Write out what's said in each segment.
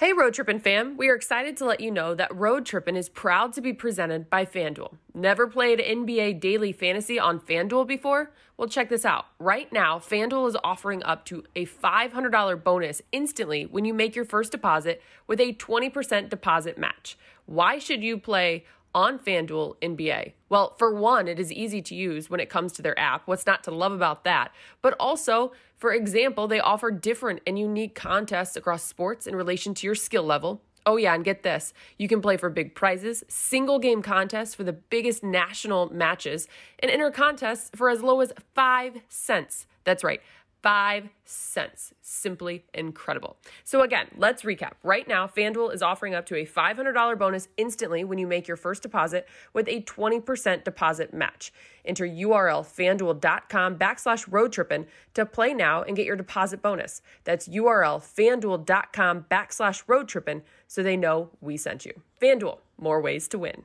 Hey, Road Trippin' fam. We are excited to let you know that Road Trippin' is proud to be presented by FanDuel. Never played NBA Daily Fantasy on FanDuel before? Well, check this out. Right now, FanDuel is offering up to a $500 bonus instantly when you make your first deposit with a 20% deposit match. Why should you play on FanDuel NBA? Well, for one, it is easy to use when it comes to their app. What's not to love about that? But also, for example, they offer different and unique contests across sports in relation to your skill level. Oh, yeah, and get this you can play for big prizes, single game contests for the biggest national matches, and enter contests for as low as five cents. That's right, five cents. Simply incredible. So, again, let's recap. Right now, FanDuel is offering up to a $500 bonus instantly when you make your first deposit with a 20% deposit match. Enter URL fanduel.com backslash roadtrippin to play now and get your deposit bonus. That's URL fanduel.com backslash roadtrippin so they know we sent you. FanDuel, more ways to win.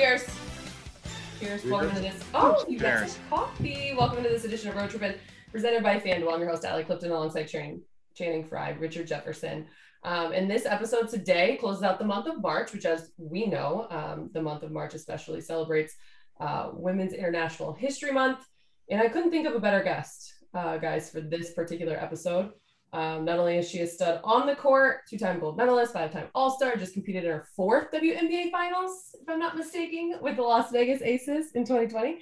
Cheers. Cheers. Welcome to this. Oh, you got some coffee. Welcome to this edition of Road Trippin', presented by FanDuel. I'm your host, Allie Clifton, alongside Channing, Channing Frye, Richard Jefferson. Um, and this episode today closes out the month of March, which, as we know, um, the month of March especially celebrates uh, Women's International History Month. And I couldn't think of a better guest, uh, guys, for this particular episode. Um, not only is she a stud on the court, two-time gold medalist, five-time All-Star, just competed in her fourth WNBA Finals, if I'm not mistaken, with the Las Vegas Aces in 2020.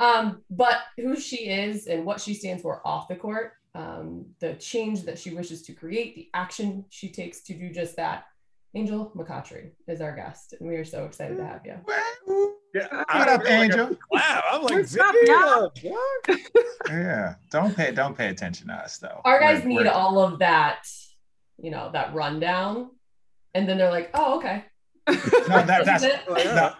Um, but who she is and what she stands for off the court, um, the change that she wishes to create, the action she takes to do just that. Angel McCoughtry is our guest, and we are so excited to have you. Yeah, What up, Angel? Wow, I'm like, What's up, y'all? What?" Yeah, don't pay don't pay attention to us though. Our guys We're- need we're- all of that, you know, that rundown, and then they're like, "Oh, okay." No, that, that's This is it. Oh, yeah. no,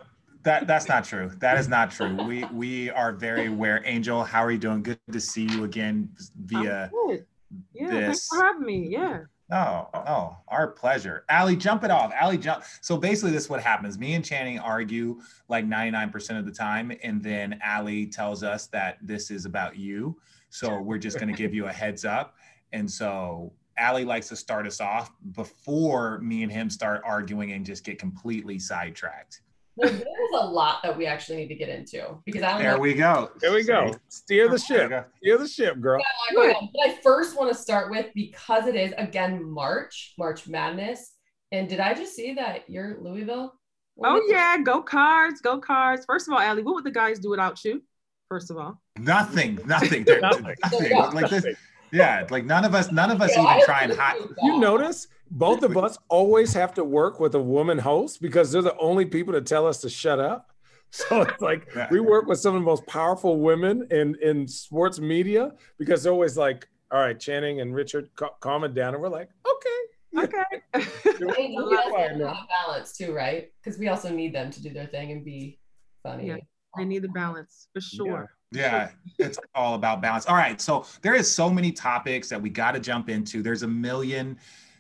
that that's not true. That is not true. We we are very aware. Angel, how are you doing? Good to see you again via I'm good. Yeah, thanks for having me. Yeah. No, no, our pleasure. Allie, jump it off. Allie, jump. So basically, this is what happens. Me and Channing argue like 99% of the time, and then Allie tells us that this is about you. So we're just going to give you a heads up. And so Allie likes to start us off before me and him start arguing and just get completely sidetracked. Well, there's a lot that we actually need to get into because I don't There know. we go. Here we go. Steer the ship. Steer the ship, girl. But I first want to start with because it is again March, March Madness. And did I just see that you're Louisville? Oh yeah, go cards, go cards. First of all, Allie, what would the guys do without you? First of all, Nothing, nothing, There- Nothing. nothing. Like this, yeah, like none of us, none of us Yeah, even try and hide. You notice both of us always have to work with a woman host because they're the only people to tell us to shut up. So it's like Yeah. we work with some of the most powerful women in in sports media because they're always like, "All right, Channing and Richard, ca- calm it down," and we're like, "Okay." okay. Hey, you We're guys have balance too, right? Because we also need them to do their thing and be funny. Yeah. they need the balance for sure. Yeah, it's all about balance. All right, so there is so many topics that we got to jump into. There's a million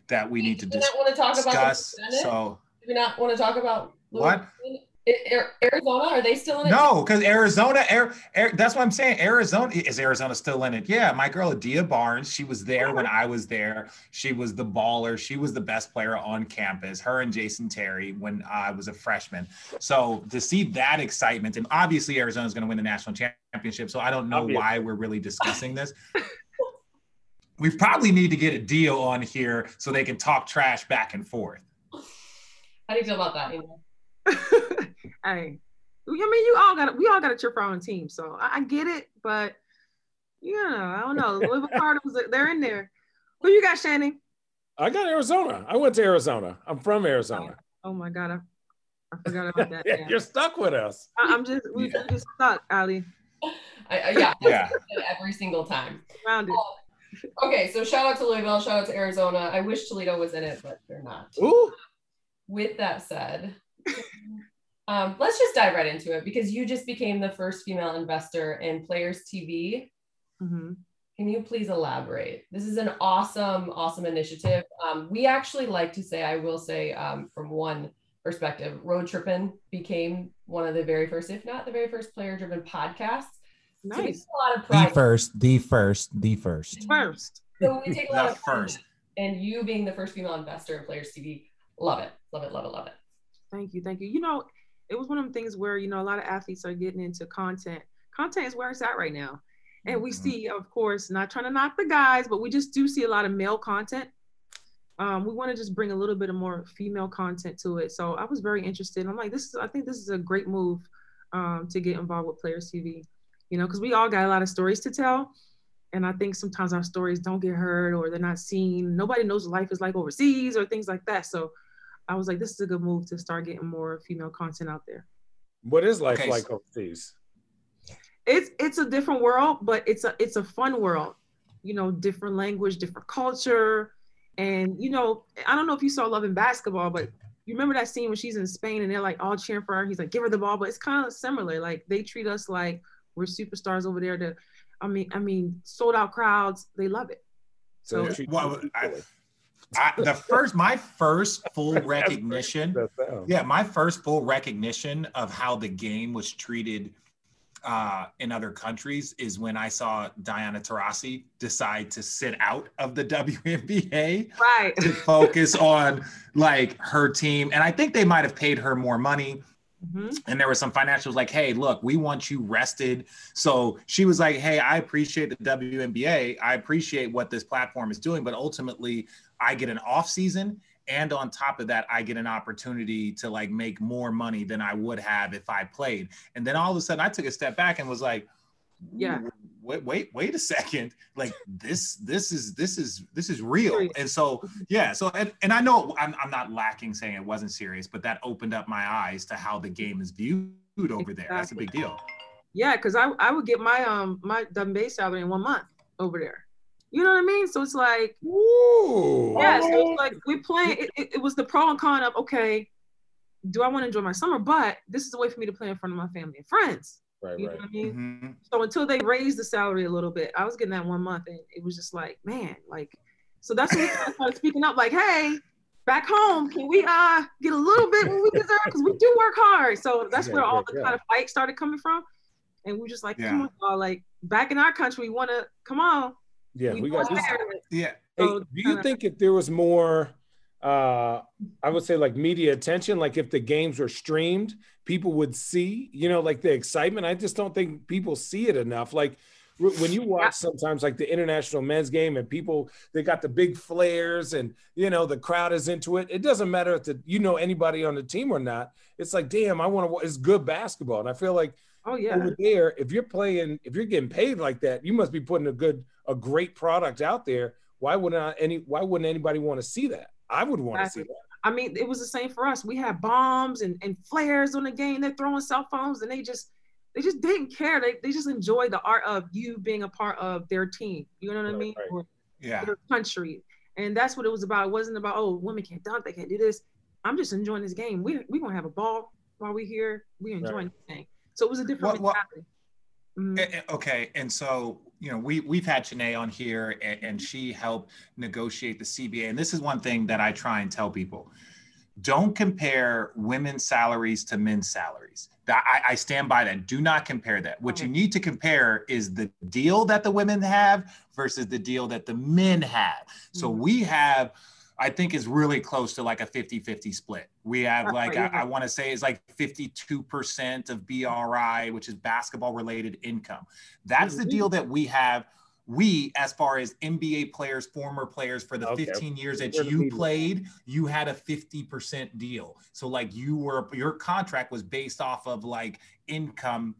that we need to Do we not want to talk about discuss. the Senate? So Do we not want to talk about What? Louisville? I- I- Arizona? Are they still in it? no, because Arizona, Air, Air, that's what I'm saying. Arizona is Arizona still in it? Yeah, my girl Adia Barnes, she was there when I was there. She was the baller. She was the best player on campus. Her and Jason Terry when I was a freshman. So to see that excitement, and obviously Arizona's going to win the national championship. So I don't know Obviously. why we're really discussing this. we probably need to get a deal on here so they can talk trash back and forth. How do you feel about that? Angel? hey, I mean, you all got we all got to cheer for our own team, so I, I get it, but you know, I don't know. Louisville Cardinals, they're in there. Who you got, Shannon? I got Arizona. I went to Arizona. I'm from Arizona. Oh, oh my god, I, I forgot about that. Yeah, Yeah. You're stuck with us. I, am just we Yeah. just stuck, Allie. I, I, yeah, Yeah. every single time. Found it. Oh, okay, so shout out to Louisville, shout out to Arizona. I wish Toledo was in it, but they're not. Ooh, With that said, um, let's just dive right into it because you just became the first female investor in Players TV. hmm Can you please elaborate? This is an awesome, awesome initiative. Um, we actually like to say, I will say, um, from one perspective, Road Trippin' became one of the very first, if not the very first player driven podcasts. So we Nice. take a lot of pride. The first, the first, the first. First. So we take a lot The of pride. first. And you being the first female investor in Players TV, love it, love it, love it, love it. Thank you. Thank you. You know, it was one of them things where, you know, a lot of athletes are getting into content. Content is where it's at right now. And we Mhm. see, of course, not trying to knock the guys, but we just do see a lot of male content. Um, we want to just bring a little bit of more female content to it. So I was very interested. I'm like, this is, I think this is a great move um, to get involved with Players TV, you know, because we all got a lot of stories to tell. And I think sometimes our stories don't get heard or they're not seen. Nobody knows what life is like overseas or things like that. So I was like, this is a good move to start getting more female content out there. What is life Okay, like so- overseas? It's it's a different world, but it's a it's a fun world. You know, different language, different culture, and you know, I don't know if you saw Love and Basketball, but you remember that scene when she's in Spain and they're like all cheering for her. He's like, give her the ball, but it's kind of similar. Like they treat us like we're superstars over there. To, I mean, I mean, sold out crowds, they love it. So So- treat Well, I- equally. I, the first, my first full recognition. Yeah, my first full recognition of how the game was treated uh, in other countries is when I saw Diana Taurasi decide to sit out of the WNBA Right. to focus on like her team. And I think they might have paid her more money. Mhm. And there was some financials like, hey, look, we want you rested. So she was like, hey, I appreciate the WNBA. I appreciate what this platform is doing, but ultimately I get an off season. And on top of that, I get an opportunity to like make more money than I would have if I played. And then all of a sudden I took a step back and was like, Yeah. wait, wait, wait a second. Like this, this is this is this is real. And so yeah, so and, and I know I'm, I'm not lacking saying it wasn't serious, but that opened up my eyes to how the game is viewed over there. That's a big deal. Yeah, because I, I would get my um my dumb base salary in one month over there. You know what I mean? So it's like Ooh. Yeah, so it's like we play. It, it, it was the pro and con of okay, do I want to enjoy my summer? But this is a way for me to play in front of my family and friends. Right, You right. know what I mean? Mhm. So until they raised the salary a little bit, I was getting that one month, and it was just like, man, like. So that's when we kinda started speaking up, like, hey, back home, can we uh get a little bit when we deserve? Because we do work hard. So that's Yeah, where all yeah, the yeah. kind of fight started coming from. And we were just like, Yeah. come on, y'all, like back in our country, we want to come on. Yeah, we got want this. There. Yeah. Hey, do you think if there was more, uh, I would say like media attention, like if the games were streamed, people would see, you know, like the excitement. I just don't think people see it enough. Like when you watch sometimes like the international men's game and people they got the big flares and you know the crowd is into it. It doesn't matter if the, you know anybody on the team or not. It's like, damn, I want to. It's good basketball, and I feel like Oh yeah. over there, if you're playing, if you're getting paid like that, you must be putting a good, a great product out there. Why wouldn't I, any? Why wouldn't anybody want to see that? I would want to see that. I mean, it was the same for us. We had bombs and, and flares on the game. They're throwing cell phones and they just they just didn't care. They, they just enjoyed the art of you being a part of their team. You know what I mean? right. Or Yeah. their country. And that's what it was about. It wasn't about, oh, women can't dunk, they can't do this. I'm just enjoying this game. We we gonna have a ball while we're here. We enjoying the thing. So it was a different What- what- mentality. Eh, eh, Okay, and so you know we we've had Shanae on here, and, and she helped negotiate the CBA. And this is one thing that I try and tell people: don't compare women's salaries to men's salaries. That I, I stand by that. Do not compare that. What you need to compare is the deal that the women have versus the deal that the men have. So Mhm. we have. I think is really close to like a 50-50 split. We have like I, I want to say it's like 52% of BRI, which is basketball related income. That's the Mhm. deal that we have. We, as far as NBA players, former players for the Okay. 15 years that you played, you had a 50% deal. So like you were your contract was based off of like income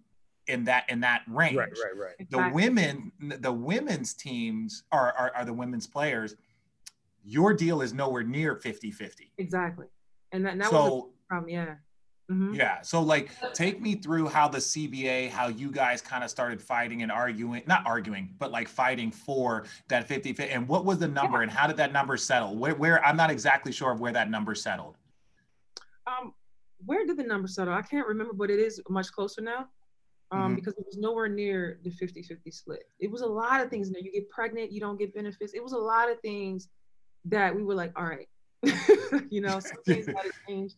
in that in that range. Right, right, right. The Exactly. women, the women's teams are, are are the women's players. Your deal is nowhere near 50-50. Exactly. And that, that was So a problem. Yeah. Mhm. yeah. So like take me through how the CBA, how you guys kind of started fighting and arguing, not arguing, but like fighting for that 50 50 and what was the number and how did that number settle? Where where I'm not exactly sure of where that number settled. Um, where did the number settle? I can't remember, but it is much closer now. Um, Mhm. because it was nowhere near the 50-50 split. It was a lot of things in there. You get pregnant, you don't get benefits. It was a lot of things that we were like, all right, you know, some things got to change.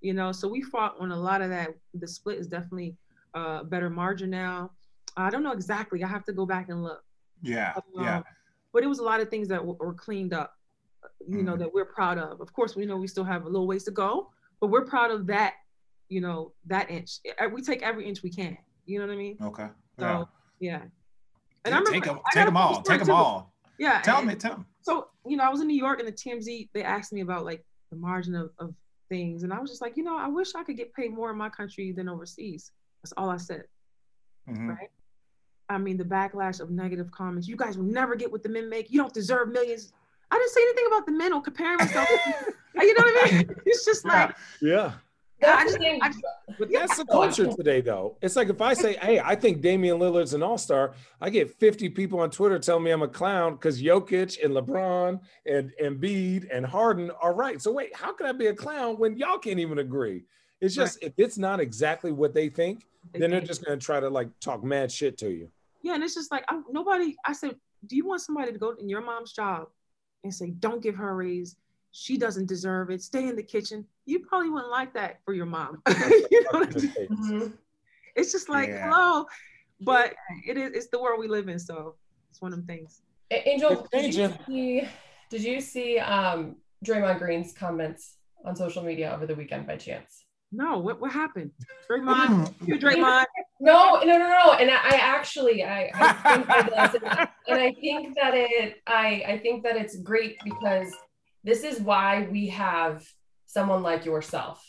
You know, so we fought on a lot of that. The split is definitely uh, a better margin now. I don't know exactly. I have to go back and look. Yeah, Um, yeah. But it was a lot of things that w- were cleaned up, you know, Mhm. that we're proud of. Of course, we know we still have a little ways to go, but we're proud of that, you know, that inch. We take every inch we can. You know what I mean? Okay. So, Yeah. yeah. Take, I remember- take them, take got a 'em all. Take them all. Yeah. Tell and- me, tell me. So, you know, I was in New York and the TMZ, they asked me about like the margin of, of things. And I was just like, you know, I wish I could get paid more in my country than overseas. That's all I said. Mhm. Right. I mean, the backlash of negative comments. You guys will never get what the men make. You don't deserve millions. I didn't say anything about the men or comparing myself. you know what I mean? It's just like, Yeah. That's I just- I just- But that's the culture today, though. It's like if I say, "Hey, I think Damian Lillard's an all-star," I get 50 people on Twitter telling me I'm a clown because Jokic and LeBron and Embiid and Harden are right. So wait, how can I be a clown when y'all can't even agree? It's just if it's not exactly what they think, then they're just going to try to like talk mad shit to you. Yeah, and it's just like I, nobody. I said, do you want somebody to go in your mom's job and say, "Don't give her a raise. She doesn't deserve it. Stay in the kitchen." You probably wouldn't like that for your mom. you know what I mean? It's just like Yeah. hello, but it is. It's the world we live in, so it's one of them things. Angel, did you see, did you see um, Draymond Green's comments on social media over the weekend by chance? No, what what happened? Draymond, you Draymond. No, no, no, no. And I, I actually, I, I think that this, and, and I think that it, I, I think that it's great because this is why we have someone like yourself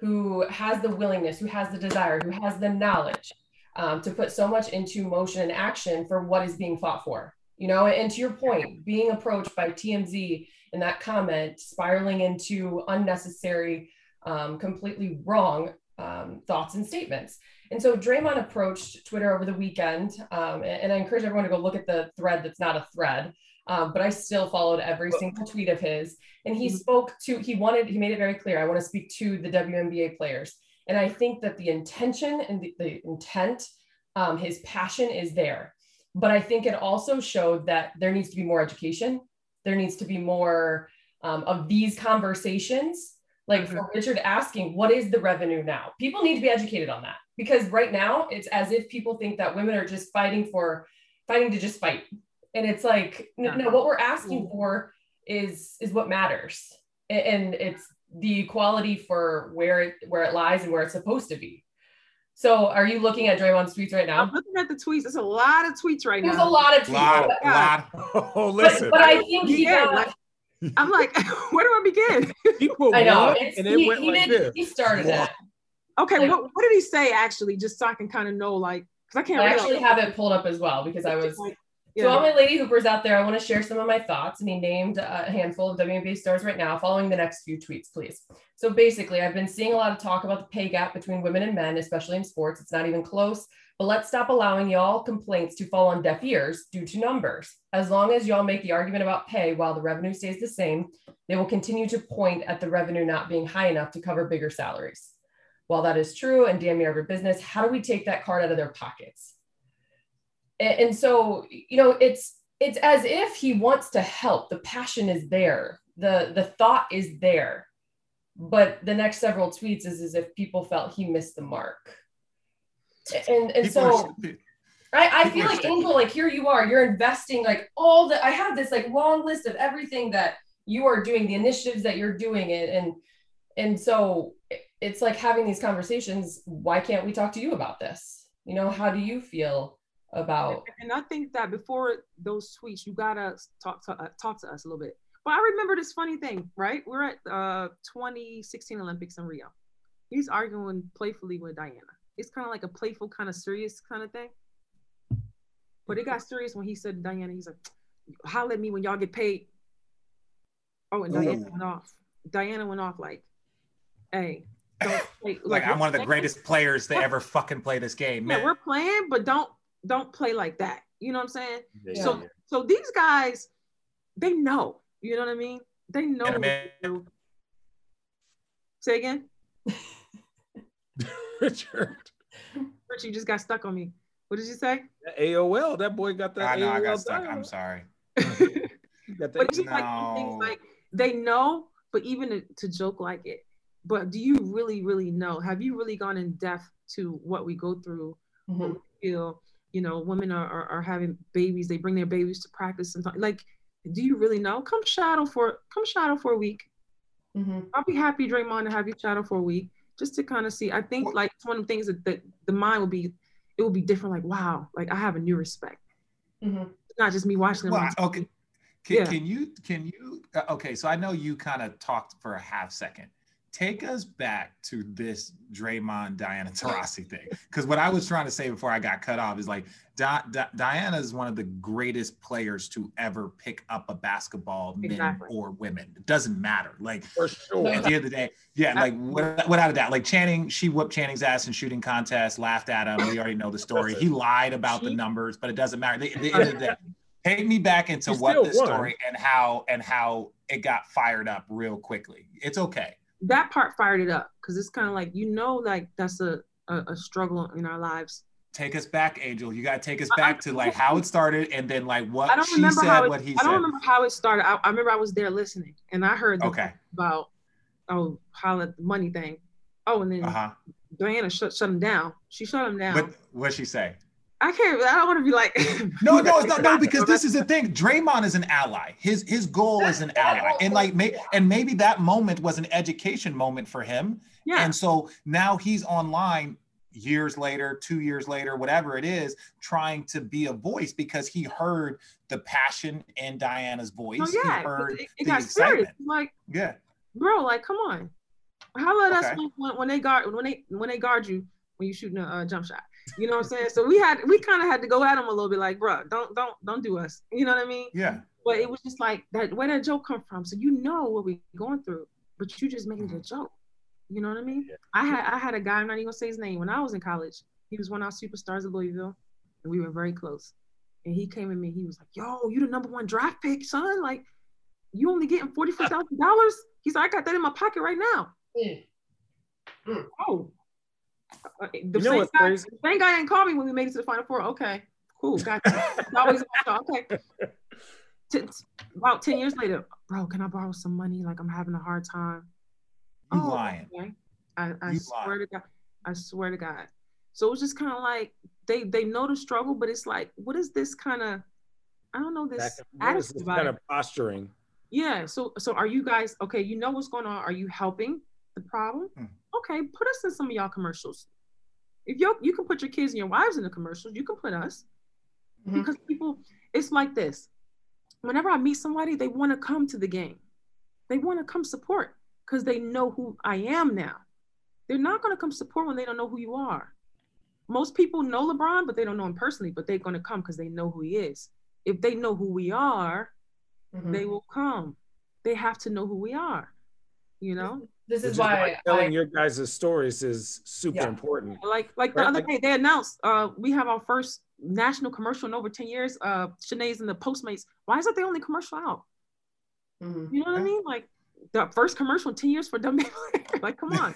who has the willingness, who has the desire, who has the knowledge um, to put so much into motion and action for what is being fought for. You know, and to your point, being approached by TMZ in that comment, spiraling into unnecessary, um, completely wrong um, thoughts and statements. And so Draymond approached Twitter over the weekend, um, and, and I encourage everyone to go look at the thread that's not a thread, um, but I still followed every single tweet of his. And he Mhm. spoke to, he wanted, he made it very clear, I want to speak to the WNBA players. And I think that the intention and the, the intent, um, his passion is there. But I think it also showed that there needs to be more education. There needs to be more um, of these conversations like for Richard asking, what is the revenue now? People need to be educated on that because right now it's as if people think that women are just fighting for fighting to just fight. And it's like, no, no what we're asking uh-huh. for is is what matters. And it's the equality for where it where it lies and where it's supposed to be. So are you looking at Draymond's tweets right now? I'm looking at the tweets. There's a lot of tweets right now. There's a lot of tweets. lot, oh, but- lot. Oh, listen, but I think he Yeah, got, like, I'm like, where do I begin? he put I know it's, and it he, went he like did this. he started Whoa. it. Okay, Like- what, what did he say actually? Just so I can kind of know, like, because I can't I actually have it pulled up as well because I was Like, To all my lady hoopers out there, I want to share some of my thoughts. And he named a handful of WNBA stars right now, following the next few tweets, please. So basically, I've been seeing a lot of talk about the pay gap between women and men, especially in sports. It's not even close. But let's stop allowing y'all complaints to fall on deaf ears due to numbers. As long as y'all make the argument about pay while the revenue stays the same, they will continue to point at the revenue not being high enough to cover bigger salaries. While that is true and damn near every business, how do we take that card out of their pockets? And, so you know it's it's as if he wants to help the passion is there the the thought is there but the next several tweets is as if people felt he missed the mark and and People so. I, I feel like. Angel, like here you are, you're investing like all the I have this like long list of everything that you are doing, the initiatives that you're doing and and and so it's like having these conversations. Why can't we talk to you about this? You know, how do you feel about And I think that before those tweets, you gotta talk to uh, talk to us a little bit. But I remember this funny thing, right? We're at uh 2016 Olympics in Rio. He's arguing playfully with Diana. It's kind of like a playful, kind of serious kind of thing. But it got serious when he said to Diana, he's like, holler at me when y'all get paid. Oh, and Diana Ooh. went off. Diana went off like, hey, don't play. Like, I'm one of the we're- greatest players to ever fucking play this game. Yeah, we're playing, but don't don't play like that. You know what I'm saying? Yeah. So so these guys, they know. You know what I mean? They know. Yeah, what man. to do. Say again, Richard, Richard, You just got stuck on me. What did you say? that AOL, that boy got that. I know I AOL got stuck. down. I'm sorry. He got But that. it's just like things like they know, but even to, to joke like it, but do you really, really know? Have you really gone in depth to what we go through? Mhm. Feel, you know, women are, are, are having babies. They bring their babies to practice and like, do you really know? Come shadow for come shadow for a week. Mhm. I'll be happy, Draymond, to have you shadow for a week just to kind of see. I think like it's one of the things that, that the mind will be, it will be different. Like, wow, like I have a new respect. Mhm. It's not just me watching them. Well, okay. Can, Yeah. can you can you uh, okay? So I know you kind of talked for a half second. Take us back to this Draymond Diana Taurasi thing, because what I was trying to say before I got cut off is like Di- Di- Diana is one of the greatest players to ever pick up a basketball, men Exactly. or women. It doesn't matter. Like For sure. at the end of the day, yeah, like without, without a doubt, like Channing, she whooped Channing's ass in shooting contest, laughed at him. We already know the story. He lied about the numbers, but it doesn't matter. At the end of the day, take me back into He what this story and how and how it got fired up real quickly. It's okay. That part fired it up because it's kind of like you know like that's a, a a struggle in our lives Take us back, Angel. You gotta take us back to like how it started and then like i what don't she remember said, how it, what he i don't remember how it started I, I remember i was there listening and i heard Okay. about oh how the money thing oh and then Uh-huh. diana shut, shut him down she shut him down What what'd she say? I can't i don't want to be like No, no, it's not no, because this is the thing. Draymond is an ally. His his goal is an ally. And like may, and maybe that moment was an education moment for him. yeah And so now he's online years later, two years later, whatever it is, trying to be a voice because he heard the passion in Diana's voice. oh yeah he heard it, it the got serious like Yeah. bro like come on how us Okay. when, when, when they guard when they when they guard you when you shooting a uh, jump shot you know what i'm saying? So we had we kind of had to go at them a little bit like bro don't don't don't do us. You know what i mean? Yeah. but it was just like that where that joke come from? So you know what we're going through but you just making it a joke. You know what i mean? I had i had a guy i'm not even gonna say his name when i was in college he was one of our superstars of louisville and we were very close. And he came at me he was like yo you the number one draft pick son like you only getting $44000 he's like i got that in my pocket right now. Mm. oh. Uh, the You know same guy, crazy? same guy didn't call me when we made it to the final four okay cool gotcha always okay T- about 10 years later, bro, can I borrow some money? Like I'm having a hard time. You Oh, lying. okay. I, I swear lying. to God. I swear to God. So it was just kind of like they they know the struggle, but it's like, what is this kind of I don't know this this about kind of posturing. Yeah. So so are you guys okay? You know what's going on. Are you helping the problem? Hmm. Okay, put us in some of y'all commercials. If you you can put your kids and your wives in the commercials, you can put us Mhm. because people. It's like this. Whenever I meet somebody, they want to come to the game. They want to come support because they know who I am now. They're not going to come support when they don't know who you are. Most people know LeBron, but they don't know him personally. But they're going to come because they know who he is. If they know who we are, Mhm. they will come. They have to know who we are. You know, This is why telling I, your guys' stories is super Yeah. important. like like the Right, other like- day they announced uh we have our first national commercial in over 10 years. Uh Shanae's and the Postmates. Why is that the only commercial out? Mhm. You know what I mean? Like the first commercial in 10 years for dumb like come on.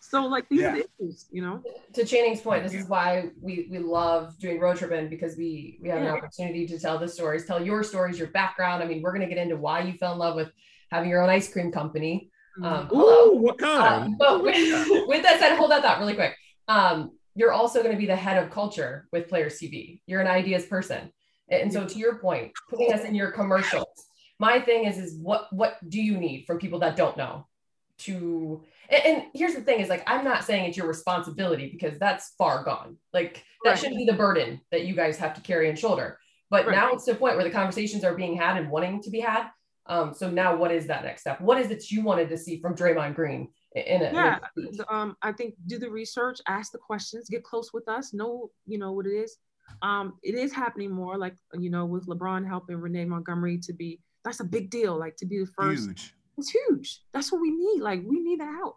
So like these are the issues, you know. to Channing's point, this is why we we love doing Road Trippin' because we we have an opportunity to tell the stories, tell your stories, your background. I mean, we're gonna get into why you fell in love with having your own ice cream company. Um. Ooh, what Uh, kind? but with, with that said, hold that thought really quick. Um, you're also going to be the head of culture with Players TV. You're an ideas person, and so to your point, putting us in your commercials. My thing is, is what what do you need from people that don't know? To and, and here's the thing: is like I'm not saying it's your responsibility because that's far gone. Like that Right. shouldn't be the burden that you guys have to carry and shoulder. But Right. now it's to the point where the conversations are being had and wanting to be had. Um, so now what is that next step? What is it you wanted to see from Draymond Green in a yeah in a um i think do the research ask the questions get close with us know you know what it is. Um it is happening more like you know with lebron helping renee montgomery to be that's a big deal like to be the first. Huge. it's huge. That's what we need like we need that help.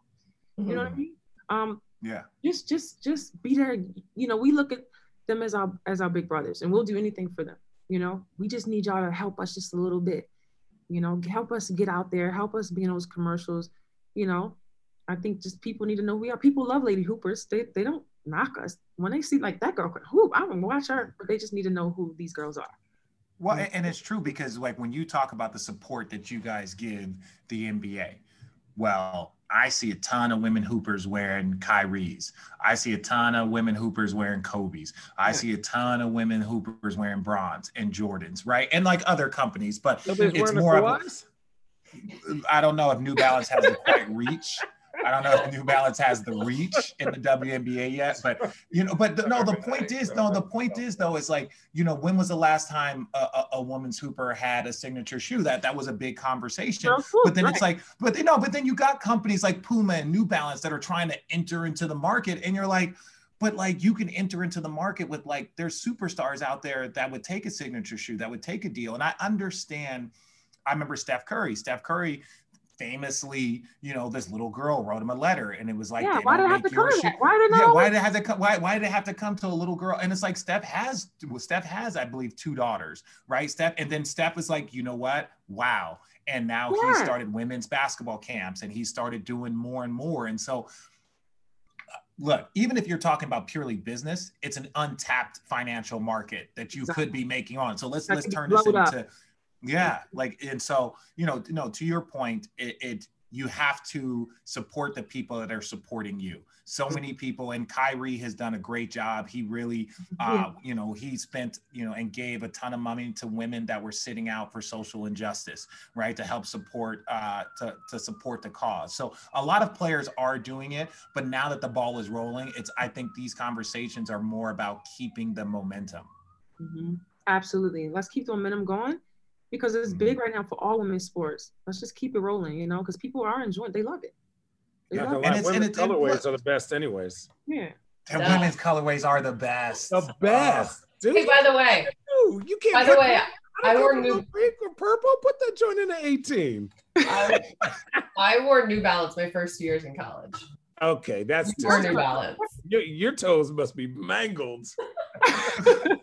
You know what i mean? Um Yeah. just just just be there you know we look at them as our as our big brothers and we'll do anything for them you know? We just need y'all to help us just a little bit you know help us get out there help us be in those commercials you know. I think just people need to know who we are. People love lady hoopers. They, they don't knock us. When they see like that girl can hoop i don't watch her but they just need to know who these girls are. Well, and it's true because like when you talk about the support that you guys give the NBA, well, I see a ton of women hoopers wearing Kyrie's. I see a ton of women hoopers wearing Kobe's. I see a ton of women hoopers wearing Bronze and Jordans, right? And like other companies, but Nobody's it's more of a, I don't know if New Balance has the quite reach. I don't know if New Balance has the reach in the WNBA yet, but you know, but the, no, the point is, no, the point is though, is like, you know, when was the last time a, a, a woman's hooper had a signature shoe? That that was a big conversation. But then it's like, but you know, but then you got companies like Puma and New Balance that are trying to enter into the market, and you're like, but like you can enter into the market with like there's superstars out there that would take a signature shoe, that would take a deal. And I understand. I remember Steph Curry. Steph Curry famously, you know, this little girl wrote him a letter, and it was like, yeah, why did it have to come your to that? Why did yeah, why did it have to come? Why, why did it have to come to a little girl? And it's like Steph has, well, Steph has, I believe, two daughters, right? Steph, and then Steph was like, you know what? Wow. And now he started women's basketball camps, and he started doing more and more. And so, uh, look, even if you're talking about purely business, it's an untapped financial market that you could be making on. So let's That let's turn this into up. Yeah, like and so you know, no, to your point, it, it you have to support the people that are supporting you. So many people, and Kyrie has done a great job. He really, uh, you know, he spent, you know, and gave a ton of money to women that were sitting out for social injustice, right, to help support, uh, to to support the cause. So a lot of players are doing it, but now that the ball is rolling, it's I think these conversations are more about keeping the momentum. Mhm. Absolutely. Let's keep the momentum going because it's Mhm. big right now for all women's sports. Let's just keep it rolling, you know, because people are enjoying. They love it. They Not love gonna it. And lie, it's- and women's it's- and colorways look- are the best, anyways. Yeah. And Yeah. women's colorways are the best. The best, dude. Hey, by the way, Dude, you can't. by the way, that- I don't wore new pink or purple. Put that joint in the 18. I, I wore New Balance my first two years in college. Okay, that's You just, New Balance. your, your toes must be mangled.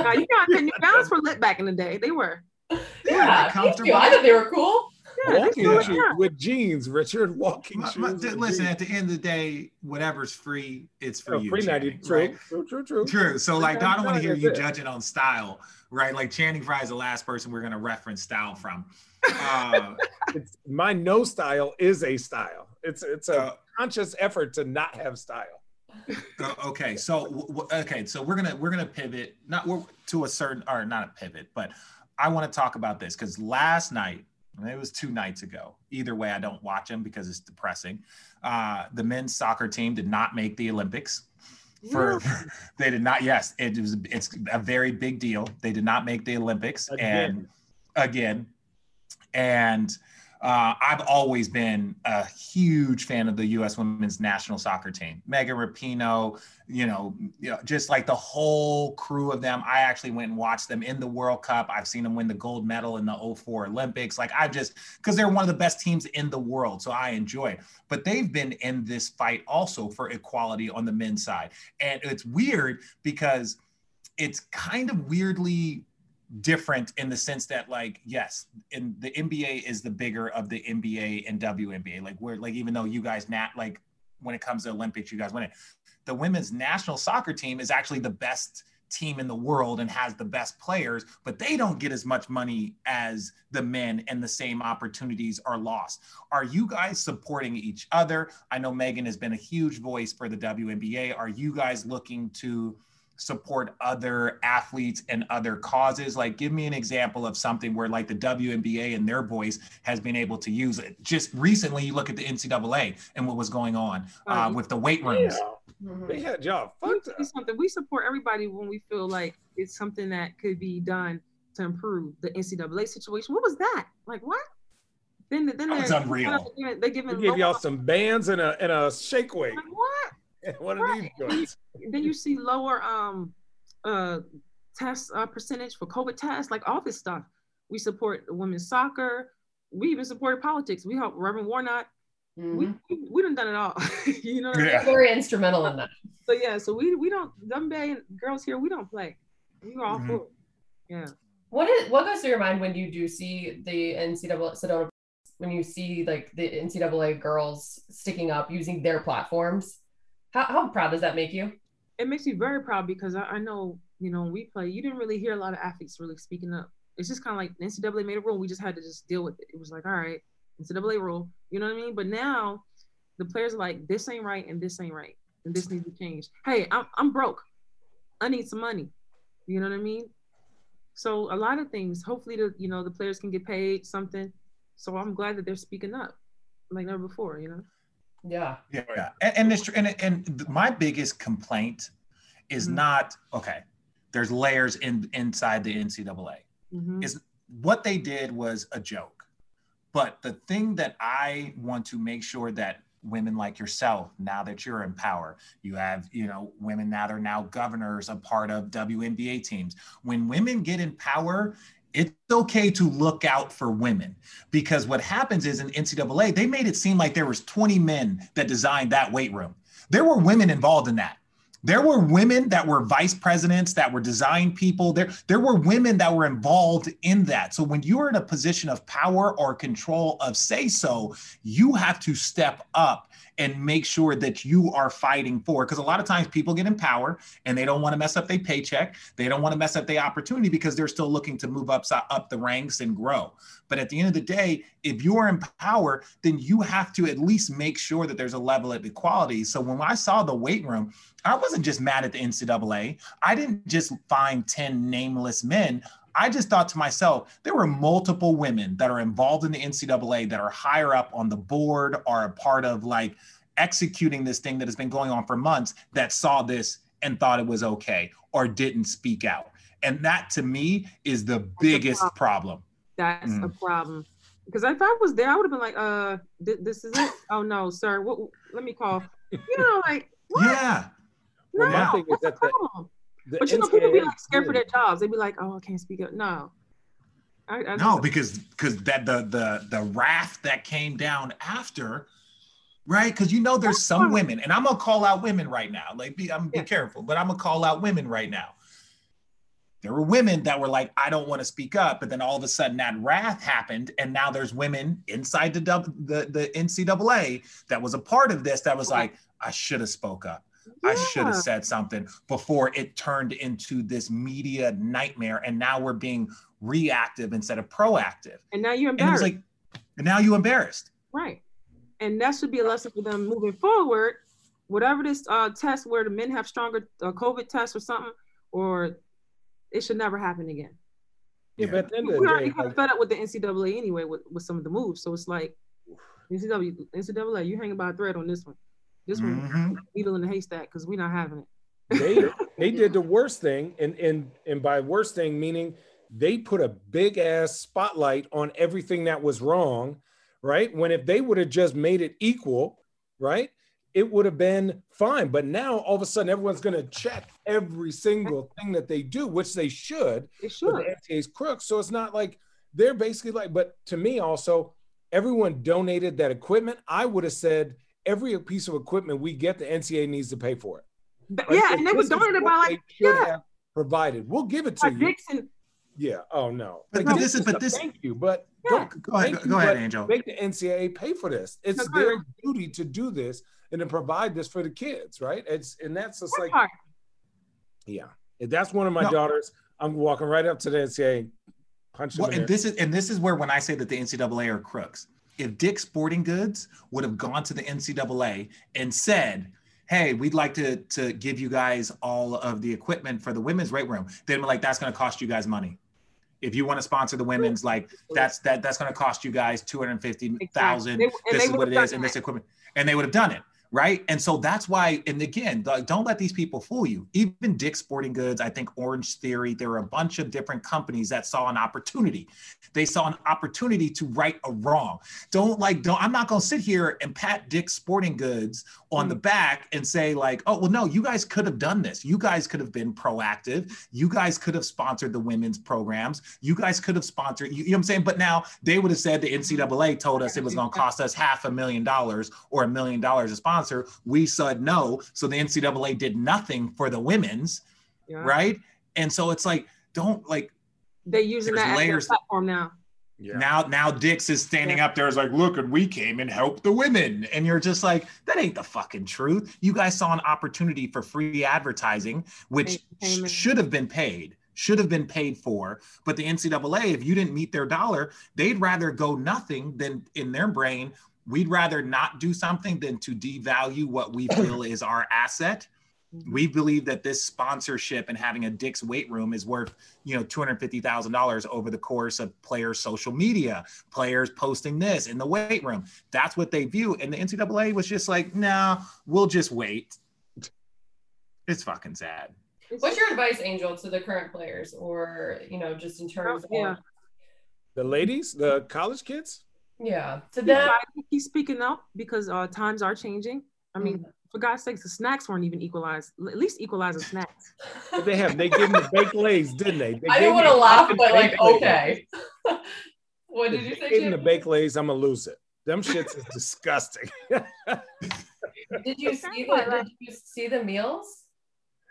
Now you got the New Balance were lit back in the day. They were. yeah, thank comfortable. you. I thought they were cool. Yeah, they Walking still shoes are. with jeans, Richard. Walking My- my- with listen, jeans. at the end of the day, whatever's free, it's for Oh, you. free ninety. True, right? true, true, true. True. So, like, I don't want to hear That's you it. judging on style, right? Like, Channing Frye is the last person we're going to reference style from. Uh, It's, my no style is a style. It's it's a uh, conscious effort to not have style. Uh, okay, so okay, so we're gonna we're gonna pivot not we're, to a certain or not a pivot, but I want to talk about this because last night it was two nights ago. Either way, I don't watch them because it's depressing. Uh, the men's soccer team did not make the Olympics. For they did not. Yes, it was. It's a very big deal. They did not make the Olympics, and again, and uh, I've always been a huge fan of the U.S. Women's National Soccer Team. Megan Rapinoe, you know, you know, just like the whole crew of them. I actually went and watched them in the World Cup. I've seen them win the gold medal in the 04 Olympics. Like I've just because they're one of the best teams in the world, so I enjoy. it. But they've been in this fight also for equality on the men's side, and it's weird because it's kind of weirdly different in the sense that like yes in the nba is the bigger of the nba and WNBA. like we're like even though you guys not like when it comes to olympics you guys win it. The women's national soccer team is actually the best team in the world and has the best players but they don't get as much money as the men and the same opportunities are lost. Are you guys supporting each other? I know megan has been a huge voice for the WNBA are you guys looking to support other athletes and other causes like give me an example of something where like the WNBA and their voice has been able to use it just recently you look at the NCAA and what was going on uh, Right. with the weight rooms Yeah, Mhm. they had y'all Let me fucked up. something. We support everybody when we feel like it's something that could be done to improve the NCAA situation. What was that? Like what? Then, then That was they're- unreal. They're, they're giving We gave low- y'all some bands and a and a shake weight. Like what? One of these joints. Then you see lower um uh test uh, percentage for COVID tests, like all this stuff. We support women's soccer. We even supported politics. We help Reverend Warnock. We, Mhm. we we done done it all. you know. What I mean? Very instrumental in that. So yeah, so we we don't dumb WNBA girls here. We don't play. We all Mhm. for it. Yeah. What is what goes through your mind when you do see the NCAA Sedona when you see like the NCAA girls sticking up using their platforms? How how proud does that make you? it makes me very proud because I, I know, you know, we play, you didn't really hear a lot of athletes really speaking up. It's just kind of like NCAA made a rule. We just had to just deal with it. It was like, all right, NCAA rule. You know what I mean? But now the players are like, this ain't right and this ain't right. And this needs to change. Hey, I'm I'm broke. I need some money. You know what I mean? So a lot of things. Hopefully the you know the players can get paid something. So I'm glad that they're speaking up like never before, you know? Yeah. Yeah. yeah. And, and, this, and, and my biggest complaint is mm-hmm. not, okay, there's layers in inside the NCAA. Mm-hmm. Is what they did was a joke. But the thing that I want to make sure that women like yourself, now that you're in power, you have, you know, women now they're now governors, a part of WNBA teams. When women get in power, it's okay to look out for women because what happens is in NCAA, they made it seem like there was 20 men that designed that weight room. There were women involved in that. There were women that were vice presidents, that were design people. There, there were women that were involved in that. So when you're in a position of power or control of say so, you have to step up and make sure that you are fighting for because a lot of times people get in power and they don't want to mess up their paycheck. They don't want to mess up their opportunity because they're still looking to move up up the ranks and grow. But at the end of the day if you are in power then you have to at least make sure that there's a level of equality. So when i saw the weight room i wasn't just mad at the ncaa i didn't just find 10 nameless men I just thought to myself, there were multiple women that are involved in the NCAA that are higher up on the board, are a part of like executing this thing that has been going on for months that saw this and thought it was okay or didn't speak out. And that to me is the That's biggest problem. problem. That's mm. a problem. Because if I was there, I would have been like, uh, th- this is it. Oh no, sir. What, let me call. You know, like, what? yeah. No, well, what's the problem? The but you know, people be like scared for their jobs. They'd be like, "Oh, I can't speak up." No, I, I no, because because that the the the wrath that came down after, right? Because you know, there's some women, and I'm gonna call out women right now. Like, be I'm yeah. be careful, but I'm gonna call out women right now. There were women that were like, I don't want to speak up, but then all of a sudden that wrath happened, and now there's women inside the the, the NCAA that was a part of this that was like, I should have spoke up. I should have said something before it turned into this media nightmare. And now we're being reactive instead of proactive. And now you're embarrassed. And, like, and now you're embarrassed. Right. And that should be a lesson for them moving forward. Whatever this uh, test where the men have stronger uh, COVID tests or something, or it should never happen again. Yeah, but then we already got fed up with the NCAA anyway with, with some of the moves. So it's like NCAA, NCAA, you hang by a thread on this one. This mm-hmm. one needle in the haystack because we're not having it. they they did the worst thing, and and and by worst thing meaning they put a big ass spotlight on everything that was wrong, right? When if they would have just made it equal, right? It would have been fine. But now all of a sudden everyone's gonna check every single thing that they do, which they should. They should. The NCAA's crooks. So it's not like they're basically like, but to me also, everyone donated that equipment. I would have said every piece of equipment we get, the NCAA needs to pay for it. Right? Yeah, so and they were donated by like yeah. provided. We'll give it to you. Dixon. Yeah. Oh no. But, but this is but this. Thank you, but yeah. don't go ahead. Go, go ahead, Angel. Make the NCAA pay for this. It's no, their duty to do this and to provide this for the kids, right? It's and that's just like, hard. yeah. If that's one of my no. daughters, I'm walking right up to the NCAA, punch well, and this is and this is where when I say that the NCAA are crooks, if Dick's Sporting Goods would have gone to the NCAA and said, hey, we'd like to, to give you guys all of the equipment for the women's weight room, they'd be like, that's going to cost you guys money. If you want to sponsor the women's, like that's that that's going to cost you guys two hundred fifty thousand. Exactly. This is what it is, and this equipment, and they would have done it right? And so that's why, and again, don't let these people fool you. Even Dick's Sporting Goods, I think Orange Theory, there are a bunch of different companies that saw an opportunity. They saw an opportunity to right a wrong. Don't like, don't, I'm not going to sit here and pat Dick's Sporting Goods on mm. the back and say, like, oh, well, no, you guys could have done this. You guys could have been proactive. You guys could have sponsored the women's programs. You guys could have sponsored, you, you know what I'm saying? But now they would have said the NCAA told us it was going to cost us half a million dollars or a million dollars to sponsor sponsor. We said no. So the NCAA did nothing for the women's, yeah. right? And so it's like, don't like. They're using that layers. as platform now. Yeah. Now, now Dick's is standing yeah. up there as like, look, and we came and helped the women, and you're just like, that ain't the fucking truth. You guys saw an opportunity for free advertising, which sh- should have been paid should have been paid for. But the NCAA, if you didn't meet their dollar, they'd rather go nothing than in their brain, we'd rather not do something than to devalue what we feel is our asset. Mm-hmm. We believe that this sponsorship and having a Dick's weight room is worth, you know, two hundred fifty thousand dollars over the course of players' social media, players posting this in the weight room. That's what they view, and the NCAA was just like, "Nah, we'll just wait." It's fucking sad. What's your advice, Angel, to the current players, or you know, just in terms Oh, yeah. of The ladies, the college kids. Yeah, to He's them? trying- He's speaking up because uh, times are changing. I mean, Mm-hmm. for God's sakes, the snacks weren't even equalized. L- At least equalize the snacks. They have. They gave them the baked Lay's, didn't they? They I gave didn't want to laugh, but like, baked okay. what did you say? gave them the Jim? baked Lay's. I'm gonna lose it. Them shits is disgusting. Did you see the Did you see the meals?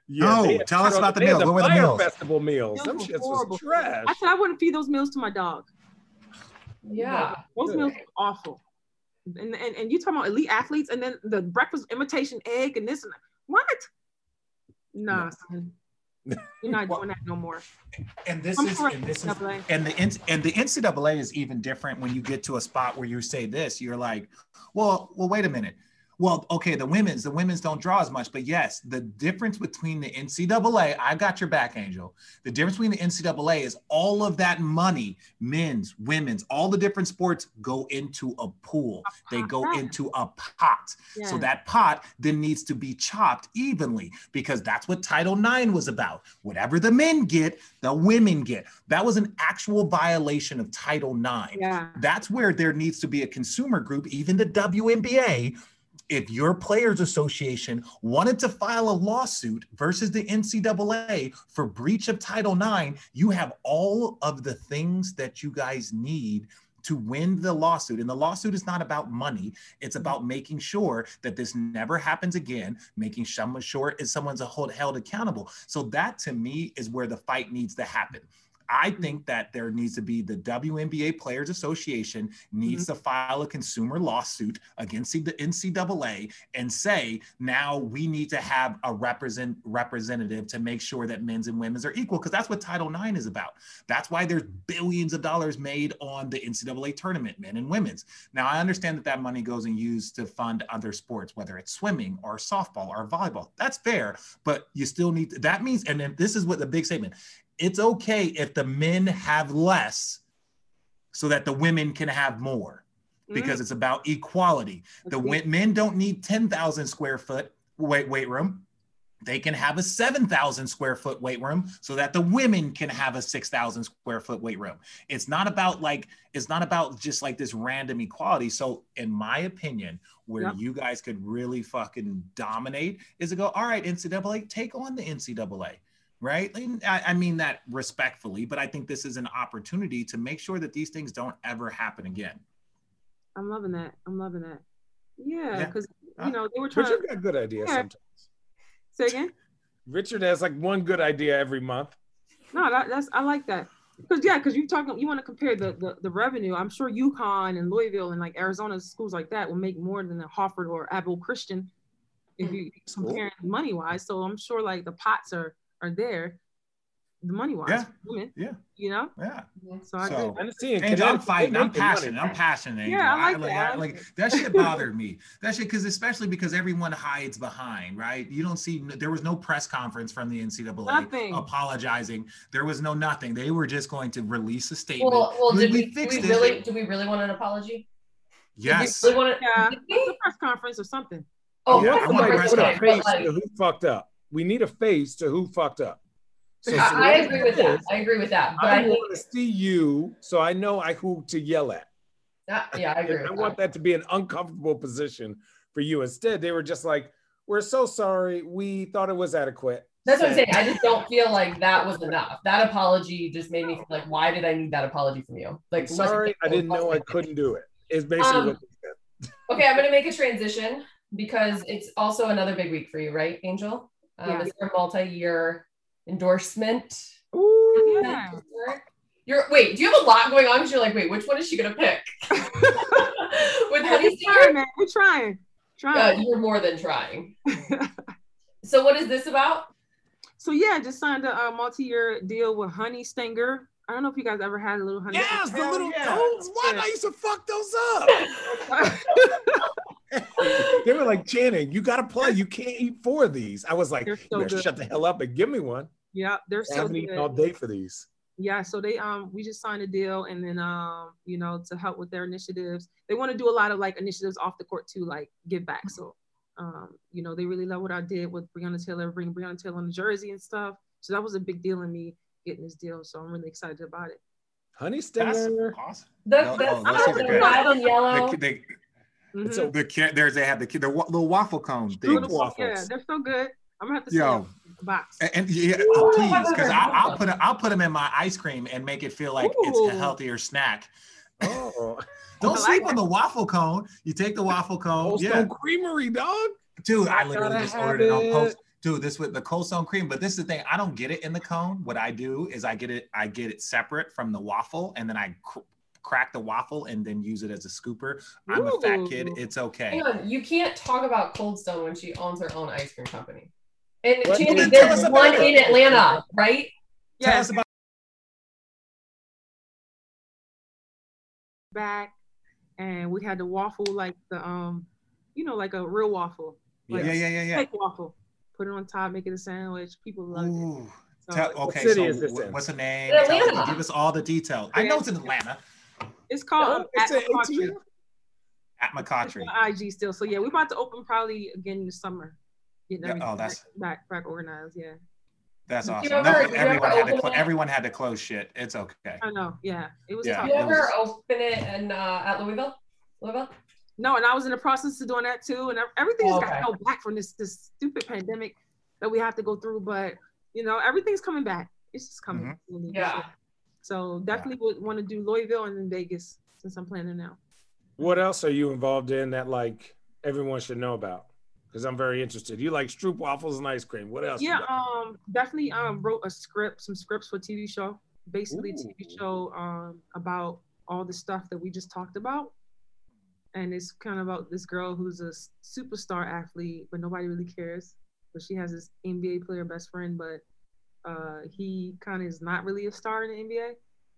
Yeah, No, had- tell us about the they had meals. What were the meals? Festival meals. Them Meals shits was trash. I said I wouldn't feed those meals to my dog. Yeah. Those Good. meals were awful. And, and and you talking about elite athletes and then the breakfast imitation egg and this and that. what? Nah, son. You're not Well, doing that no more. And this I'm is and this is and the and the NCAA is even different when you get to a spot where you say this. You're like, well, well, wait a minute. Well, okay, the women's the women's don't draw as much, but yes, the difference between the NCAA, I got your back, Angel. The difference between the NCAA is all of that money, men's, women's, all the different sports go into a pool. They go into a pot. Yeah. So that pot then needs to be chopped evenly because that's what Title IX was about. Whatever the men get, the women get. That was an actual violation of Title IX. yeah. That's where there needs to be a consumer group, even the WNBA. If your players association wanted to file a lawsuit versus the NCAA for breach of Title IX, you have all of the things that you guys need to win the lawsuit. And the lawsuit is not about money. It's about making sure that this never happens again, making sure is someone's held accountable. So that to me is where the fight needs to happen. I mm-hmm. think that there needs to be the WNBA Players Association needs mm-hmm. to file a consumer lawsuit against the NCAA and say now we need to have a represent representative to make sure that men's and women's are equal because that's what Title IX is about. That's why there's billions of dollars made on the NCAA tournament, men and women's. Now I understand that that money goes and used to fund other sports, whether it's swimming or softball or volleyball. That's fair, but you still need that means. And then this is what the big statement it's okay if the men have less so that the women can have more because mm. it's about equality. The men don't need 10,000 square foot weight, weight room. They can have a 7,000 square foot weight room so that the women can have a 6,000 square foot weight room. It's not about like, it's not about just like this random equality. So, in my opinion, where Yep. you guys could really fucking dominate is to go, all right, NCAA, take on the NCAA right? I, I mean that respectfully, but I think this is an opportunity to make sure that these things don't ever happen again. I'm loving that. I'm loving that. Yeah, Yeah. because Huh? you know they were trying Richard to got good ideas Yeah. sometimes. say again. Richard has like one good idea every month. No, that, that's I like that because yeah, because you're talking you want to compare the, the the revenue. I'm sure UConn and Louisville and like Arizona schools like that will make more than a Harvard or Abil Christian if hmm. you cool. compare money wise. So I'm sure like the pots are are there, the money wise. Yeah. Women, Yeah. you know. Yeah. So I So- agree. I'm seeing Angel, I'm fighting. I'm passionate. I'm passionate. Yeah, I like that. I- I like like that shit bothered me. That shit, because especially because everyone hides behind, right? You don't see. There was no press conference from the NCAA Nothing. apologizing. There was no nothing. They were just going to release a statement. Well, well, did we, do fixed we it. really do we really want an apology? Yes. Did we really want to, Yeah, did it's a press conference or something. Oh, Yeah, I the want a press Put a Okay, face but, like, who fucked up. We need a face to who fucked up. So, I, I agree with it that. I agree with that. But I, I want to see you, so I know I who to yell at. that- yeah, I agree I want that. that to be an uncomfortable position for you. Instead, they were just like, "We're so sorry. We thought it was adequate." That's what I'm saying. I just don't feel like that was enough. That apology just made me feel like, why did I need that apology from you? Like, sorry, I didn't know I couldn't do it. Is basically Um, what they said. Okay, I'm going to make a transition because it's also another big week for you, right, Angel? Um, Yeah. It's your multi-year endorsement. Ooh. Yeah. You're wait. Do you have a lot going on? Because you're like, wait, which one is she going to pick? With Yeah, Honey we Stinger, trying, man. We're trying. uh, Trying. you're more than trying. so, what is this about? so yeah, just signed a, a multi-year deal with Honey Stinger. I don't know if you guys ever had a little honey. Yes, the little yeah. those. What? Yeah. I used to fuck those up. they were like, Channing, you gotta play. You can't eat four of these. I was like, They're you so shut the hell up and give me one. yeah, they're I so haven't good. eaten all day for these. yeah so they um we just signed a deal and then um you know to help with their initiatives they want to do a lot of like initiatives off the court too like give back so um you know they really love what i did with breonna taylor bringing breonna taylor on the jersey and stuff so that was a big deal in me getting this deal so i'm really excited about it Honey That's awesome. The, No, the, those things are the good. red and yellow. The, the, Mhm. So the, ca- there's they have the, kid, the little waffle cone Scoop. Little- waffles. yeah they're so good i'm gonna have to see Yo. box And, and yeah, Ooh, oh, please, because I'll put it, I'll put them in my ice cream and make it feel like it's a healthier snack. Oh, Don't I sleep like on the waffle cone. You take the waffle cone. Cold yeah, Stone Creamery, dog. dude, I I literally just ordered it on post. Dude, this with the cold stone cream, but this is the thing. I don't get it in the cone. What I do is I get it, I get it separate from the waffle, and then I cr- crack the waffle and then use it as a scooper. I'm a fat kid. It's okay. Hang on, you can't talk about Cold Stone when she owns her own ice cream company. And What? Channing, Well, then there's one about it. in Atlanta, right? Tell yeah us about back and we had the waffle like the um you know like a real waffle like yeah, yeah, yeah, yeah. fake waffle put it on top make it a sandwich people love it so Tell, okay, city so is this wh- in? what's the name? In Tell give us all the details. I know it's in Atlanta it's called Oh, um, it's at a McCoughtry. At It's McCoughtry. on IG still so yeah we're about to open probably again in the summer getting Yeah, oh, that's- back, back back organized yeah That's awesome. ever- No, everyone had to open clo- it? everyone had to close shit. It's okay. I know yeah it was Yeah. tough. You it ever was- open it in uh, at Louisville? Louisville? no and I was in the process of doing that too and everything's Oh, got okay. held back from this this stupid pandemic that we have to go through but you know everything's coming back it's just coming Mhm. Yeah. So- definitely would want to do Louisville and then Vegas since I'm planning now. What else are you involved in that like everyone should know about? Because I'm very interested. You like Stroop waffles and ice cream. What else? Yeah, um, definitely um wrote a script, some scripts for TV show, basically Ooh. TV show um about all the stuff that we just talked about, and it's kind of about this girl who's a superstar athlete, but nobody really cares. But she has this NBA player best friend, but uh he kind of is not really a star in the NBA,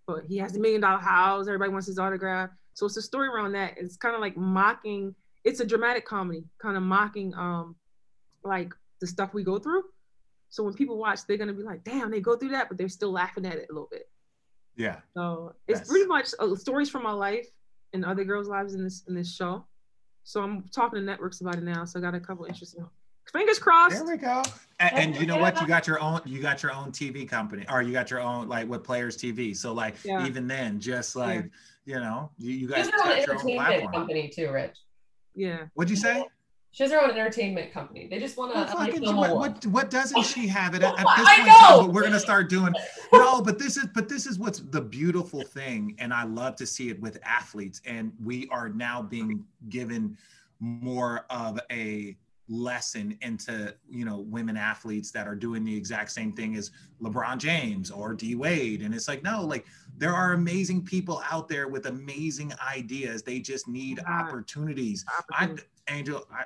but he has a million dollar house. Everybody wants his autograph. So it's a story around that. It's kind of like mocking. It's a dramatic comedy, kind of mocking um like the stuff we go through. So when people watch, they're gonna be like, "Damn, they go through that," but they're still laughing at it a little bit. Yeah. So it's Yes. pretty much uh, stories from my life and other girls' lives in this in this show. So I'm talking to networks about it now. So I got a couple interesting. Fingers crossed. There we go. And, and you know what? You got your own. You got your own TV company, or you got your own like with Players TV. So like Yeah. even then, just like you know, you, you She guys has her own got your own entertainment platform. company too, Rich. Yeah. What'd you say? She has her own entertainment company. They just want to Well, like fucking- film what, what what doesn't she have it at, at this I point? in time, know. but we're gonna start doing no, but this is but this is what's the beautiful thing, and I love to see it with athletes, and we are now being given more of a lesson into you know women athletes that are doing the exact same thing as LeBron James or D Wade and it's like no like there are amazing people out there with amazing ideas they just need Right. opportunities I. Angel I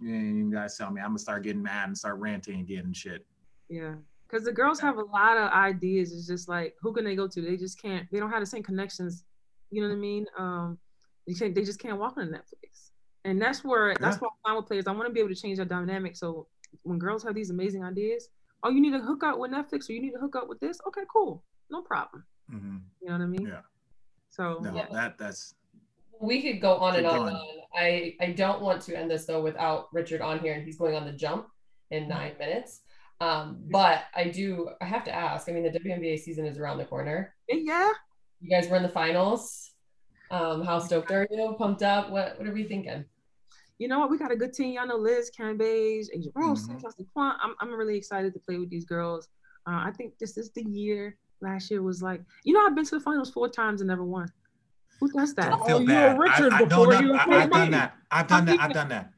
yeah, you guys tell me I'm gonna start getting mad and start ranting again and shit Yeah. Because the girls have a lot of ideas. It's just like, who can they go to? They just can't. They don't have the same connections. You know what I mean? Um, they can't. They just can't walk on Netflix. And that's where that's Yeah. why I'm with players. I want to be able to change that dynamic. So when girls have these amazing ideas, oh, you need to hook up with Netflix or you need to hook up with this. Okay, cool, no problem. Mhm. You know what I mean? Yeah. So no Yeah. that that's We could go on and on. going. and on. I I don't want to end this though without Richard on here, and he's going on the jump in nine minutes. Um, but I do. I have to ask. I mean, the WNBA season is around the corner. yeah, You guys were in the finals. Um, how stoked are you? Pumped up? What What are we thinking? You know what? We got a good team. Y'all know Liz, Karen Beige, Asia Rose, Mhm. Kelsey Plum. I'm I'm really excited to play with these girls. Uh, I think this is the year. Last year was like, you know, I've been to the finals four times and never won. Who does that? don't feel Oh, you bad. were Richard I, I before you were I, I've done that. I've done that. I've done that.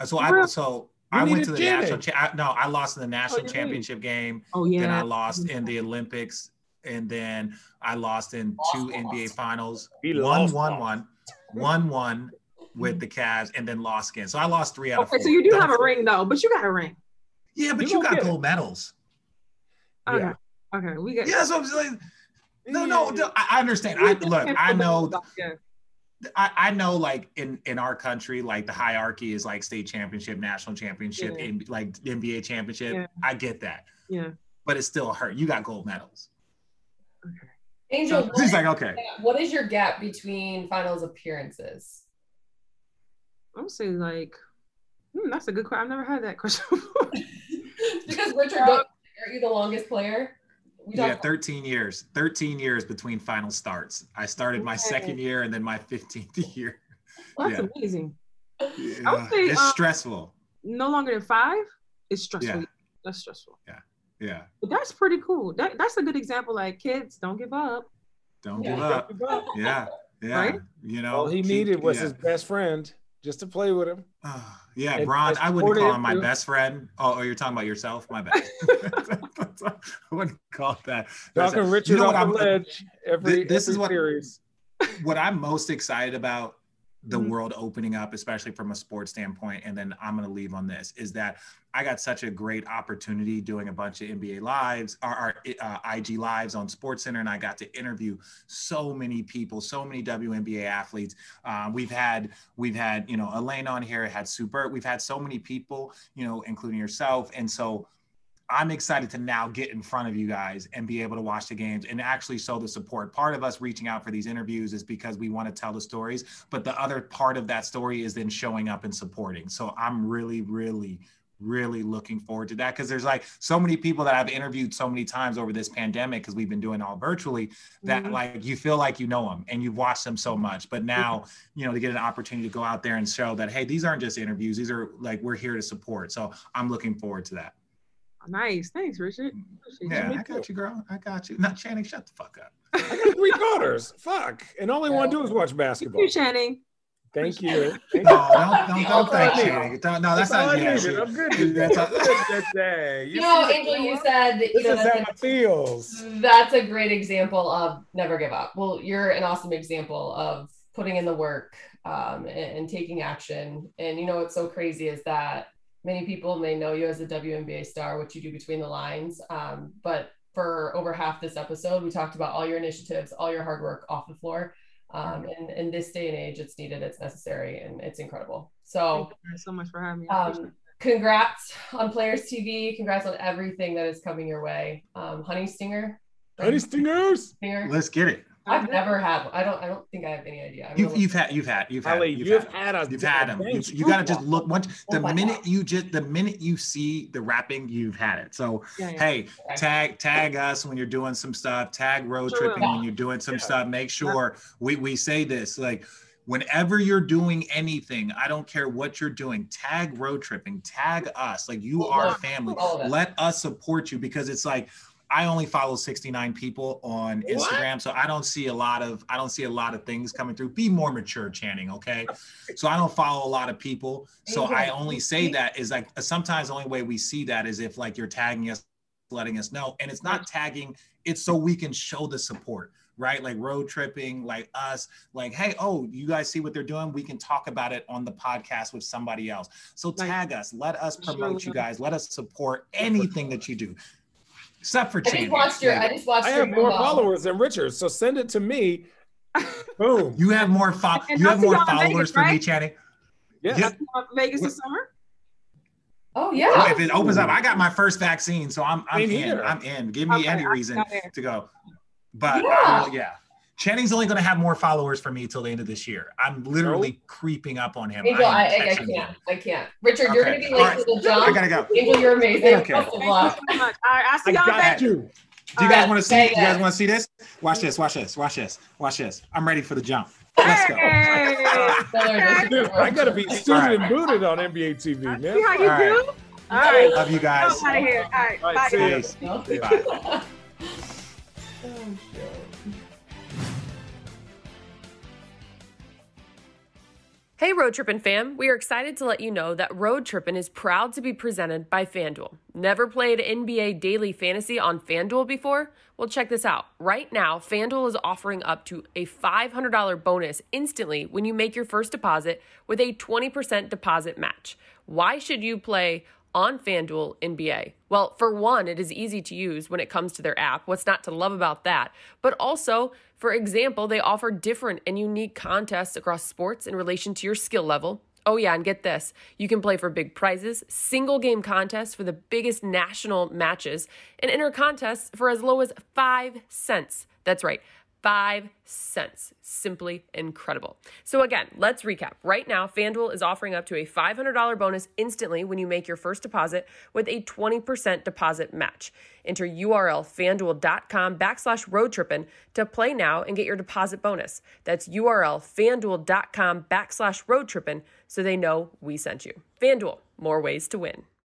Uh, So I so You I went to the Janet. national. Cha- I, no, I lost in the national you did? championship game. Oh yeah. Then I lost in the Olympics, and then I lost in two Lost, NBA lost. finals. He One, lost, one, lost. one, one, one with mm-hmm. the Cavs, and then lost again. So I lost three out of Okay, four. so you do Don't- have a ring though, but you got a ring. Yeah, but You you, got get it. gold medals. Okay. Yeah. Okay. We got. Yeah, so I'm saying. No, no, no, I I understand. I look. I know. Yeah. I, I know like in in our country like the hierarchy is like state championship national championship Yeah. and like nba championship Yeah. i get that Yeah. but it still hurt you got gold medals okay. Angel, So- what he's is, like okay what is your gap between finals appearances? I'm gonna say like, hmm, that's a good question. I've never had that question before. because Richard, don't, are you the longest player? We yeah talked- 13 years 13 years between final starts i started my Okay. second year and then my 15th year Well, that's Yeah. amazing. Yeah, say, it's um, stressful No longer than five is stressful. Yeah. That's stressful. yeah But that's pretty cool. That that's a good example. Like kids, don't give up. don't Yeah. give up yeah yeah Right? you know All he keep- needed was yeah. his best friend just to play with him. Ah, yeah, Bron, I wouldn't call him my best friend. Oh, oh, you're talking about yourself? My bad. I wouldn't call that. Talking Richard you know what the I'm- ledge every, this is what- series. what I'm most excited about the Mhm. world opening up, especially from a sports standpoint, and then I'm going to leave on this is that I got such a great opportunity doing a bunch of NBA lives, our, uh, IG lives on Sports Center, and I got to interview so many people, so many WNBA athletes. Uh, we've had we've had you know Elaine on here, had Super, we've had so many people, you know, including yourself, and so. I'm excited to now get in front of you guys and be able to watch the games and actually show the support. Part of us reaching out for these interviews is because we want to tell the stories, but the other part of that story is then showing up and supporting. So I'm really, really, really looking forward to that because there's like so many people that I've interviewed so many times over this pandemic because we've been doing all virtually that Mhm. like you feel like you know them and you've watched them so much. But now, you know, to get an opportunity to go out there and show that, hey, these aren't just interviews, these are like we're here to support. So I'm looking forward to that. Nice. Thanks, Richard. Appreciate Yeah, you. I got you, girl. I got you. Not Channing, shut the fuck up. I got three daughters. Fuck. And all they want to do is watch Thank basketball. you, Channing. Thank you. Thank No, you. don't, don't, don't thank Channing. Don't, no, that's, That's all not I yeah, needed. I'm good today. That's I'm a- good today. You know. Angel, you said that you This know, is that's how a- it feels. That's a great example of never give up. Well, you're an awesome example of putting in the work um, and, and taking action. And you know what's so crazy is that many people may know you as a WNBA star, what you do between the lines. Um, but for over half this episode, we talked about all your initiatives, all your hard work off the floor. Um, and in this day and age, it's needed, it's necessary, and it's incredible. So, Thank you so much for having me. Um, congrats on Players TV. Congrats on everything that is coming your way. Um, Honey Stinger. Honey stingers. Stinger. Let's get it. It. I've never had. one. I don't. I don't think I have any idea. I'm You've, gonna you've had, you've had, you've had, Allie, you've you've had. had a You've had them. You, bench you got to just look once. The Oh minute God. you just, the minute you see the wrapping, you've had it. So Yeah, yeah. hey, Okay. tag tag us when you're doing some stuff. Tag road Sure tripping when you're doing some Yeah. stuff. Make sure we we say this like. Whenever you're doing anything, I don't care what you're doing, tag Road Trippin', tag us. Like you are family. All of it. Let us support you because it's like I only follow 69 people on What? Instagram, so I don't see a lot of I don't see a lot of things coming through. Be more mature, Channing. Okay, so I don't follow a lot of people, so I only say that is like sometimes the only way we see that is if like you're tagging us, letting us know, and it's not tagging. It's so we can show the support, right? Like Road Trippin', like us, like hey, oh, you guys see what they're doing? We can talk about it on the podcast with somebody else. So tag us, let us promote you guys, let us support anything that you do. Except for I just watched your. I just watched I have more promo. followers than Richard, so send it to me. Boom. You have more fo- you have more followers Vegas, for me, right? Channing. Yeah. Yeah. Uh, Vegas this summer. Oh yeah. If it opens up, I got my first vaccine, so I'm I'm Same in. here. I'm in. Give me Okay, any I'll reason see y'all there. to go. But Yeah. I yeah. Channing's only going to have more followers for me till the end of this year. I'm literally creeping up on him. Angel, am I, I, I can't. him. I can't. Richard, you're gonna be All late right. to the I gotta go. Angel, you're amazing. Okay. Best of Thank you luck. so much. All right, I'll see I y'all got back. you. Do you guys right. want to see? Say You guys want to see this? Watch this. Watch this. Watch this. Watch this. I'm ready for the jump. Let's go. Hey, I gotta be suited All right. and booted on NBA TV, man. see how you All right. do. All right. Love you guys. I'm out of here. All right. All right, Bye, see guys. Bye. Hey, Road Trippin' fam. We are excited to let you know that Road Trippin' is proud to be presented by FanDuel. Never played NBA Daily Fantasy on FanDuel before? Well, check this out. Right now, FanDuel is offering up to a $500 bonus instantly when you make your first deposit with a 20% deposit match. Why should you play on FanDuel NBA. Well, for one, it is easy to use when it comes to their app. What's not to love about that? But also, for example, they offer different and unique contests across sports in relation to your skill level. Oh, yeah, and get this you can play for big prizes, single game contests for the biggest national matches, and enter contests for as low as five cents. That's right, five cents. Simply incredible. So, again, let's recap. Right now, FanDuel is offering up to a $500 bonus instantly when you make your first deposit with a 20% deposit match. Enter URL fanduel.com backslash roadtrippin to play now and get your deposit bonus. That's URL fanduel.com backslash roadtrippin so they know we sent you. FanDuel, more ways to win.